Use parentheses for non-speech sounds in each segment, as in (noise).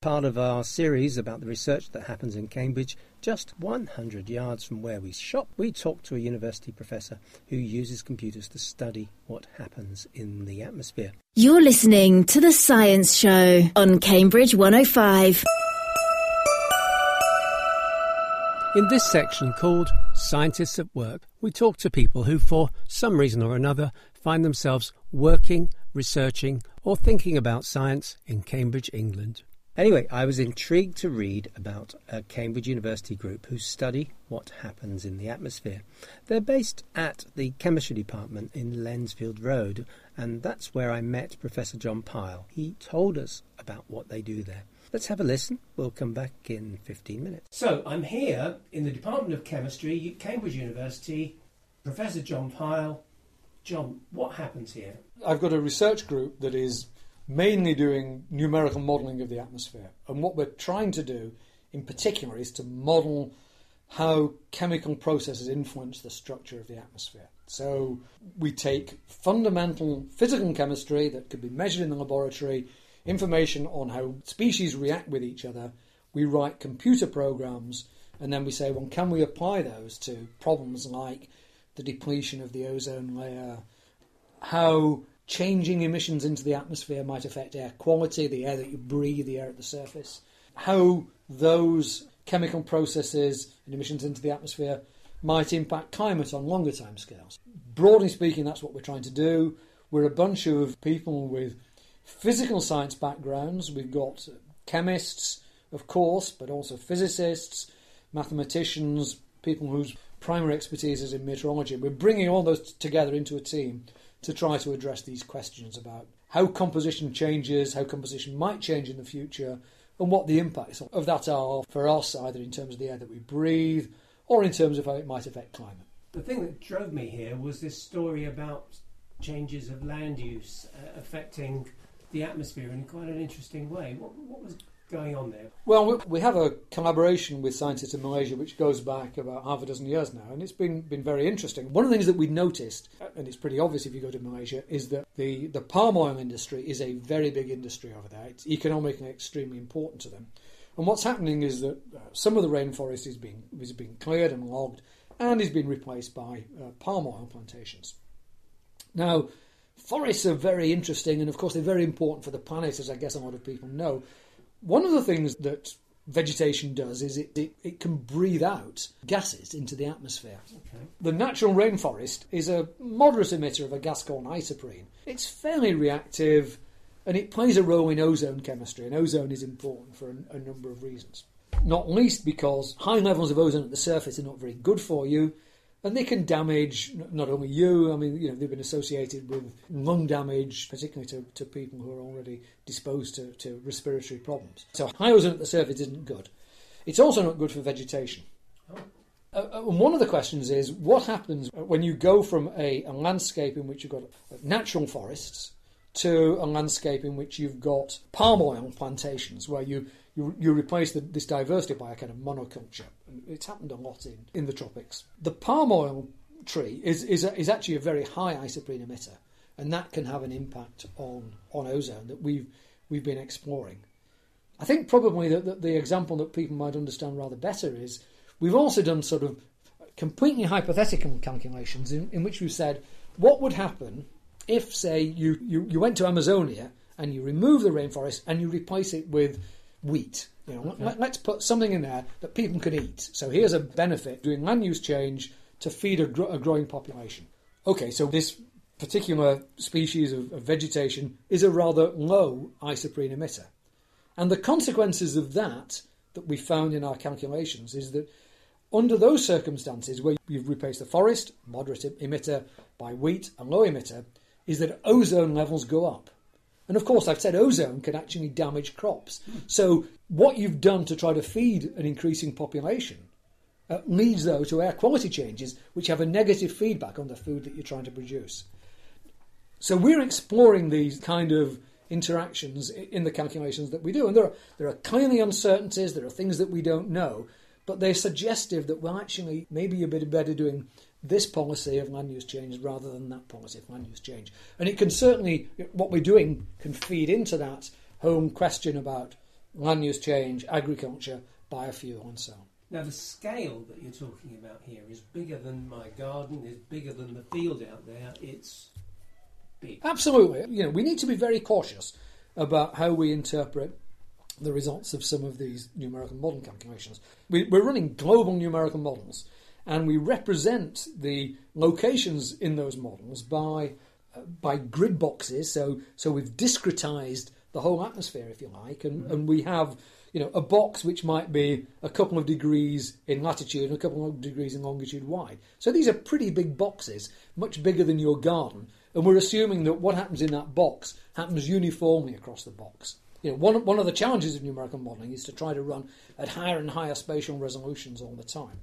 Part of our series about the research that happens in Cambridge, just 100 yards from where we shop, we talk to a university professor who uses computers to study what happens in the atmosphere. You're listening to The Science Show on Cambridge 105. In this section called Scientists at Work, we talk to people who, for some reason or another, find themselves working, researching, or thinking about science in Cambridge, England. Anyway, I was intrigued to read about a Cambridge University group who study what happens in the atmosphere. They're based at the chemistry department in Lensfield Road, and that's where I met Professor John Pyle. He told us about what they do there. Let's have a listen. We'll come back in 15 minutes. So, I'm here in the Department of Chemistry, Cambridge University, Professor John Pyle. John, what happens here? I've got a research group that is mainly doing numerical modelling of the atmosphere. And what we're trying to do in particular is to model how chemical processes influence the structure of the atmosphere. So we take fundamental physical chemistry that could be measured in the laboratory, information on how species react with each other, we write computer programs, and then we say, well, can we apply those to problems like the depletion of the ozone layer, how changing emissions into the atmosphere might affect air quality, the air that you breathe, the air at the surface, how those chemical processes and emissions into the atmosphere might impact climate on longer time scales. Broadly speaking, that's what we're trying to do. We're a bunch of people with physical science backgrounds. We've got chemists, of course, but also physicists, mathematicians, people whose primary expertise is in meteorology. We're bringing all those together into a team to try to address these questions about how composition changes, how composition might change in the future, and what the impacts of that are for us, either in terms of the air that we breathe or in terms of how it might affect climate. The thing that drove me here was this story about changes of land use uh, affecting the atmosphere in quite an interesting way. What, what was going on there? Well, we have a collaboration with scientists in Malaysia which goes back about half a dozen years now, and it's been, been very interesting. One of the things that we noticed, and it's pretty obvious if you go to Malaysia, is that the, the palm oil industry is a very big industry over there. It's economically extremely important to them. And what's happening is that uh, some of the rainforest is being, is being cleared and logged and is being replaced by uh, palm oil plantations. Now, forests are very interesting, and of course, they're very important for the planet, as I guess a lot of people know. One of the things that vegetation does is it, it, it can breathe out gases into the atmosphere. Okay. The natural rainforest is a moderate emitter of a gas called isoprene. It's fairly reactive and it plays a role in ozone chemistry, and ozone is important for a, a number of reasons. Not least because high levels of ozone at the surface are not very good for you, and they can damage not only you. I mean, you know, they've been associated with lung damage, particularly to, to people who are already disposed to, to respiratory problems. So high ozone at the surface isn't good. It's also not good for vegetation. Oh. Uh, and one of the questions is what happens when you go from a, a landscape in which you've got natural forests to a landscape in which you've got palm oil plantations, where you you, you replace the, this diversity by a kind of monoculture. It's happened a lot in, in the tropics. The palm oil tree is, is, a, is actually a very high isoprene emitter, and that can have an impact on, on ozone that we've, we've been exploring. I think probably that the, the example that people might understand rather better is we've also done sort of completely hypothetical calculations in, in which we've said what would happen if, say, you, you, you went to Amazonia and you remove the rainforest and you replace it with wheat. You know, okay. let, us put something in there that people can eat. So here's a benefit doing land use change to feed a, gro- a growing population. Okay, so this particular species of, of vegetation is a rather low isoprene emitter. And the consequences of that, that we found in our calculations, is that under those circumstances, where you've replaced the forest, moderate emitter, by wheat, and low emitter, is that ozone levels go up. And of course, I've said ozone can actually damage crops. So, what you've done to try to feed an increasing population uh, leads, though, to air quality changes, which have a negative feedback on the food that you're trying to produce. So, we're exploring these kind of interactions in the calculations that we do. And there are, there are clearly uncertainties, there are things that we don't know, but they're suggestive that we're actually maybe bit better doing this policy of land use change rather than that policy of land use change. And it can certainly, what we're doing can feed into that home question about land use change, agriculture, biofuel, and so on. Now, the scale that you're talking about here is bigger than my garden, is bigger than the field out there. It's big. Absolutely. You know, we need to be very cautious about how we interpret the results of some of these numerical model calculations. We, we're running global numerical models, and we represent the locations in those models by uh, by grid boxes. So so we've discretized the whole atmosphere, if you like, and, mm-hmm. and we have you know a box which might be a couple of degrees in latitude and a couple of degrees in longitude wide. So these are pretty big boxes, much bigger than your garden, and we're assuming that what happens in that box happens uniformly across the box. You know, one, one of the challenges of numerical modelling is to try to run at higher and higher spatial resolutions all the time.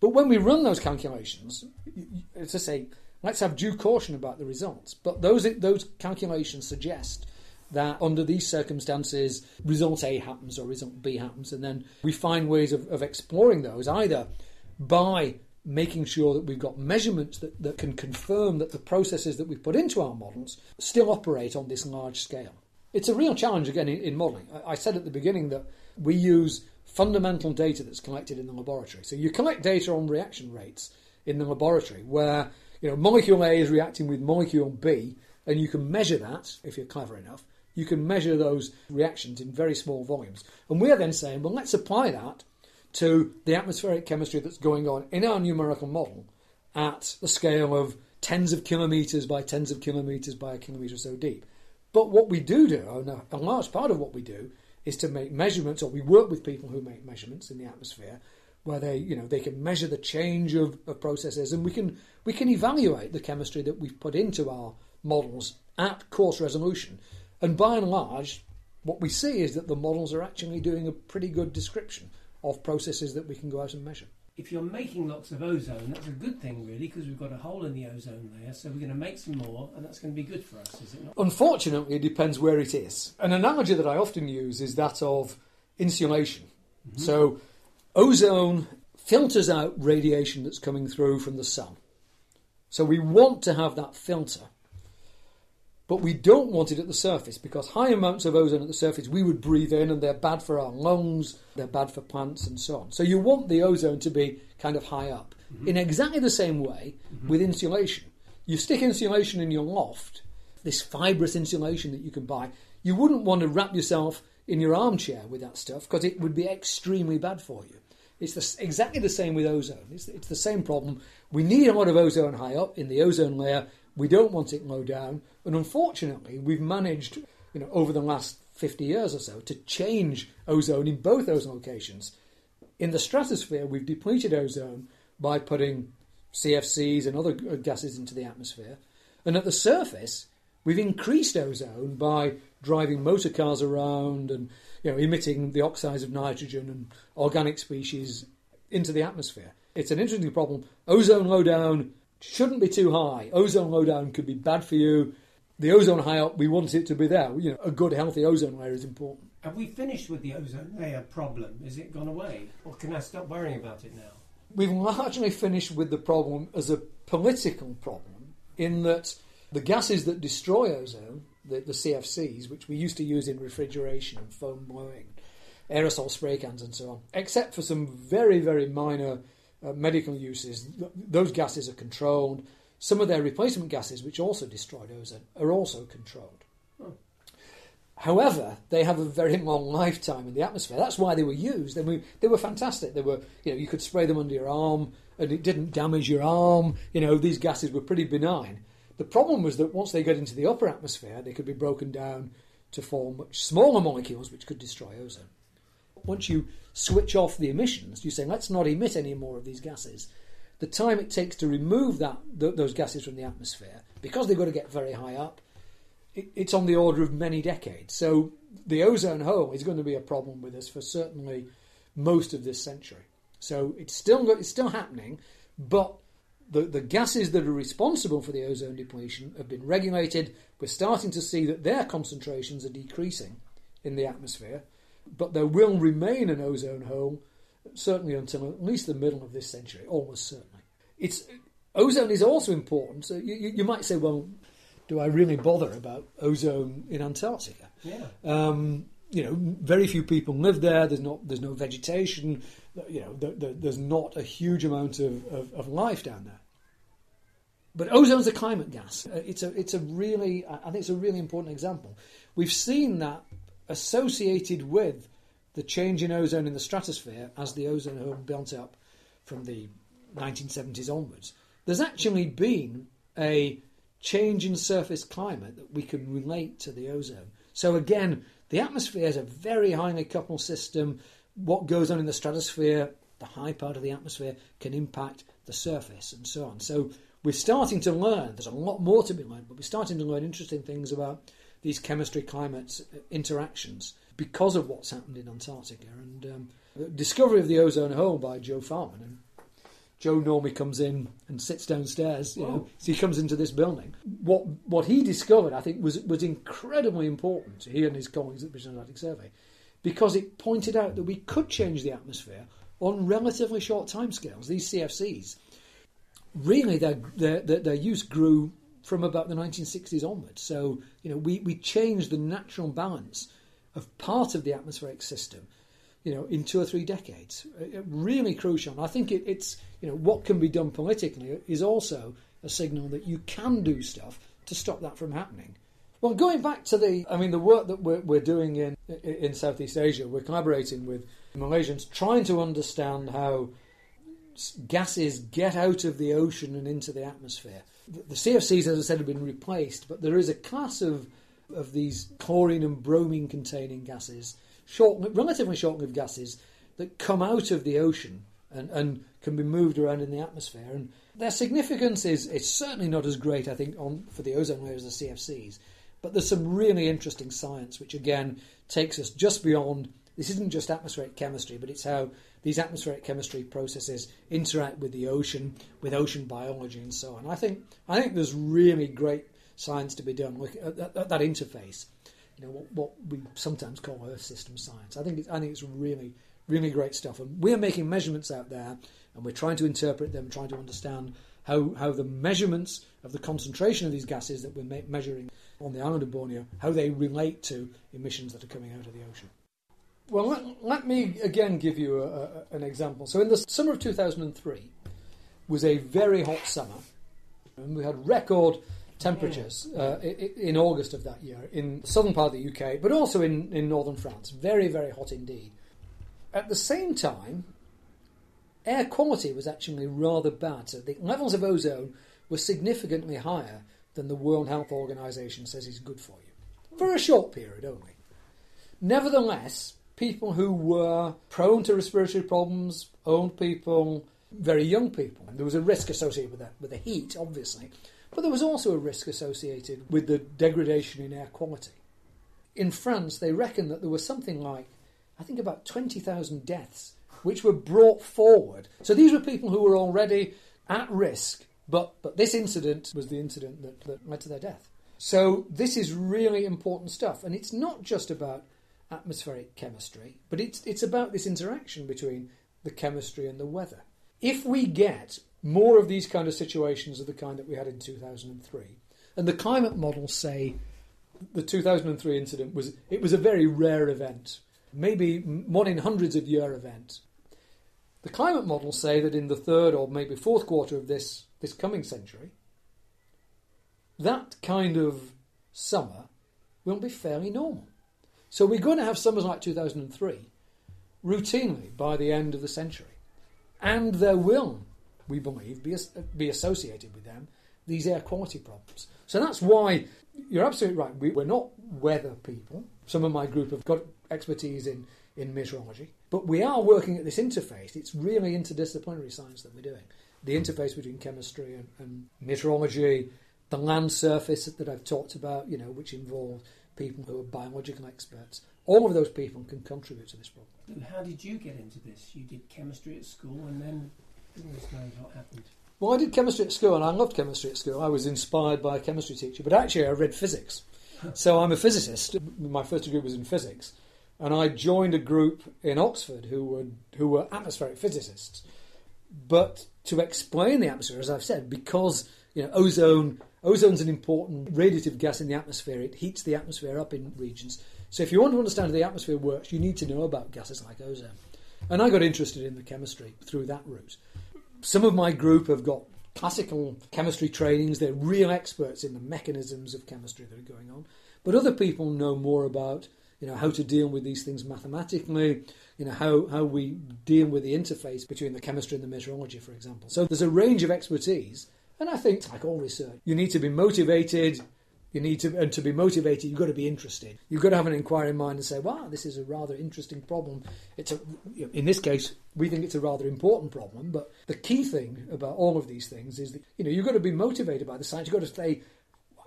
But when we run those calculations, as I say, let's have due caution about the results. But those those calculations suggest that under these circumstances, result A happens or result B happens, and then we find ways of, of exploring those either by making sure that we've got measurements that, that can confirm that the processes that we've put into our models still operate on this large scale. It's a real challenge again in, in modelling. I, I said at the beginning that we use fundamental data that's collected in the laboratory. So you collect data on reaction rates in the laboratory where you know molecule A is reacting with molecule B, and you can measure that if you're clever enough. You can measure those reactions in very small volumes. And we're then saying, well, let's apply that to the atmospheric chemistry that's going on in our numerical model at the scale of tens of kilometres by tens of kilometres by a kilometre so deep. But what we do do, and a large part of what we do, is to make measurements, or we work with people who make measurements in the atmosphere, where they, you know, they can measure the change of, of processes, and we can we can evaluate the chemistry that we've put into our models at coarse resolution. And by and large, what we see is that the models are actually doing a pretty good description of processes that we can go out and measure if you're making lots of ozone, that's a good thing, really, because we've got a hole in the ozone layer, so we're going to make some more, and that's going to be good for us, is it not? Unfortunately, it depends where it is. An analogy that I often use is that of insulation. Mm-hmm. So, ozone filters out radiation that's coming through from the sun. So, we want to have that filter but we don't want it at the surface because high amounts of ozone at the surface we would breathe in and they're bad for our lungs, they're bad for plants and so on. So you want the ozone to be kind of high up. Mm-hmm. In exactly the same way mm-hmm. with insulation. You stick insulation in your loft, this fibrous insulation that you can buy, you wouldn't want to wrap yourself in your armchair with that stuff because it would be extremely bad for you. It's the, exactly the same with ozone. It's, it's the same problem. We need a lot of ozone high up in the ozone layer. We don't want it low down. And unfortunately, we've managed, you know, over the last 50 years or so to change ozone in both those locations. In the stratosphere, we've depleted ozone by putting CFCs and other gases into the atmosphere. And at the surface, we've increased ozone by driving motor cars around and you know, emitting the oxides of nitrogen and organic species into the atmosphere. It's an interesting problem. Ozone low down shouldn't be too high. Ozone low down could be bad for you. The ozone high up, we want it to be there. You know, a good, healthy ozone layer is important. Have we finished with the ozone layer problem? Is it gone away? Or can I stop worrying about it now? We've largely finished with the problem as a political problem, in that the gases that destroy ozone, the, the CFCs, which we used to use in refrigeration and foam blowing, aerosol spray cans, and so on, except for some very, very minor uh, medical uses, those gases are controlled. Some of their replacement gases, which also destroyed ozone, are also controlled. Hmm. However, they have a very (laughs) long lifetime in the atmosphere. That's why they were used. They were, they were fantastic. They were, you know, you could spray them under your arm, and it didn't damage your arm. You know, these gases were pretty benign. The problem was that once they got into the upper atmosphere, they could be broken down to form much smaller molecules, which could destroy ozone. Once you switch off the emissions, you're saying let's not emit any more of these gases. The time it takes to remove that th- those gases from the atmosphere, because they've got to get very high up, it, it's on the order of many decades. So the ozone hole is going to be a problem with us for certainly most of this century. So it's still it's still happening, but the, the gases that are responsible for the ozone depletion have been regulated. We're starting to see that their concentrations are decreasing in the atmosphere but there will remain an ozone hole certainly until at least the middle of this century, almost certainly. It's ozone is also important. So you, you might say, well, do I really bother about ozone in Antarctica? Yeah. Um, you know, very few people live there. There's not there's no vegetation. You know, the, the, there's not a huge amount of, of, of, life down there. But ozone's a climate gas. Uh, it's a it's a really I think it's a really important example. We've seen that associated with the change in ozone in the stratosphere as the ozone hole built up from the 1970s onwards. There's actually been a change in surface climate that we can relate to the ozone. So again, the atmosphere is a very highly coupled system. What goes on in the stratosphere, the high part of the atmosphere, can impact the surface and so on. So we're starting to learn, there's a lot more to be learned, but we're starting to learn interesting things about these chemistry climate interactions because of what's happened in Antarctica. And um, the discovery of the ozone hole by Joe Farman, and Joe normally comes in and sits downstairs. You know, so he comes into this building. What what he discovered, I think, was was incredibly important. He and his colleagues at the British Antarctic Survey, because it pointed out that we could change the atmosphere on relatively short timescales. These CFCs, really, their their, their use grew from about the 1960s onwards. So you know, we we changed the natural balance of part of the atmospheric system you know, in two or three decades. Uh, really crucial. And I think it, it's, you know, what can be done politically is also a signal that you can do stuff to stop that from happening. Well, going back to the, I mean, the work that we're, we're doing in in Southeast Asia, we're collaborating with Malaysians, trying to understand how gases get out of the ocean and into the atmosphere. The, CFCs, as I said, have been replaced, but there is a class of of these chlorine and bromine containing gases short, relatively short-lived gases that come out of the ocean and, and can be moved around in the atmosphere. And their significance is, is certainly not as great, I think, on for the ozone layer as the CFCs. But there's some really interesting science which, again, takes us just beyond. This isn't just atmospheric chemistry, but it's how these atmospheric chemistry processes interact with the ocean, with ocean biology, and so on. I think I think there's really great science to be done at, at, at that interface you know what, what we sometimes call Earth system science. I think it's, I think it's really really great stuff, and we're making measurements out there, and we're trying to interpret them, trying to understand how how the measurements of the concentration of these gases that we're me- measuring on the island of Borneo, how they relate to emissions that are coming out of the ocean. Well, let, let me again give you a, a, an example. So, in the summer of 2003 was a very hot summer, and we had record temperatures uh, in August of that year in the southern part of the UK, but also in, in northern France. Very, very hot indeed. At the same time, air quality was actually rather bad. So the levels of ozone were significantly higher than the World Health Organization says is good for you, for a short period only. Nevertheless, people who were prone to respiratory problems, old people, very young people, there was a risk associated with that, with the heat, obviously, but there was also a risk associated with the degradation in air quality. In France, they reckon that there was something like, I think, about 20,000 deaths which were brought forward. So these were people who were already at risk, but, but this incident was the incident that, that led to their death. So this is really important stuff. And it's not just about atmospheric chemistry, but it's, it's about this interaction between the chemistry and the weather. If we get more of these kind of situations of the kind that we had in 2003. And the climate models say the 2003 incident was it was a very rare event, maybe one in hundreds of year event. The climate models say that in the third or maybe fourth quarter of this this coming century, that kind of summer will be fairly normal. So we're going to have summers like 2003 routinely by the end of the century. And there will we believe, be, be associated with them these air quality problems. So that's why you're absolutely right. We, we're not weather people. Some of my group have got expertise in, in meteorology, but we are working at this interface. It's really interdisciplinary science that we're doing. The interface between chemistry and, and meteorology, the land surface that I've talked about, you know, which involves people who are biological experts. All of those people can contribute to this problem. And how did you get into this? You did chemistry at school and then what happened. Well, I did chemistry at school, and I loved chemistry at school. I was inspired by a chemistry teacher, but actually, I read physics. so I'm a physicist. My first degree was in physics, and I joined a group in Oxford who were who were atmospheric physicists. But to explain the atmosphere, as I've said, because you know ozone ozone's an important radiative gas in the atmosphere. It heats the atmosphere up in regions. So if you want to understand how the atmosphere works, you need to know about gases like ozone. And I got interested in the chemistry through that route. Some of my group have got classical chemistry trainings, they're real experts in the mechanisms of chemistry that are going on. But other people know more about you know how to deal with these things mathematically, you know how, how we deal with the interface between the chemistry and the meteorology, for example. So there's a range of expertise, and I think like all research, you need to be motivated you need to, and to be motivated, you've got to be interested. You've got to have an inquiring mind and say, "Wow, this is a rather interesting problem." It's a, in this case, we think it's a rather important problem. But the key thing about all of these things is that you know you've got to be motivated by the science. You've got to say,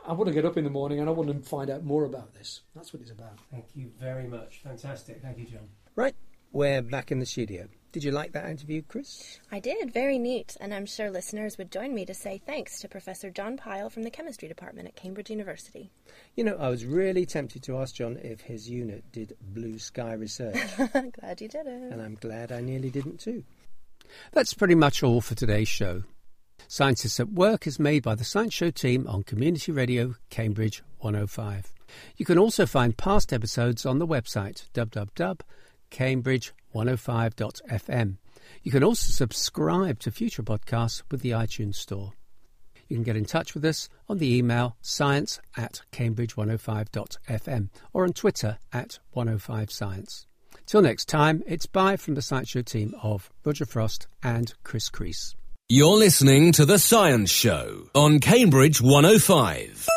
"I want to get up in the morning and I want to find out more about this." That's what it's about. Thank you very much. Fantastic. Thank you, John. Right, we're back in the studio. Did you like that interview, Chris? I did. Very neat. And I'm sure listeners would join me to say thanks to Professor John Pyle from the Chemistry Department at Cambridge University. You know, I was really tempted to ask John if his unit did blue sky research. (laughs) glad you did it. And I'm glad I nearly didn't too. That's pretty much all for today's show. Scientists at Work is made by the Science Show team on Community Radio Cambridge 105. You can also find past episodes on the website www.cambridge.com 105.fm. You can also subscribe to future podcasts with the iTunes Store. You can get in touch with us on the email science at cambridge105.fm or on Twitter at 105science. Till next time, it's bye from the Science Show team of Roger Frost and Chris Crease. You're listening to The Science Show on Cambridge 105.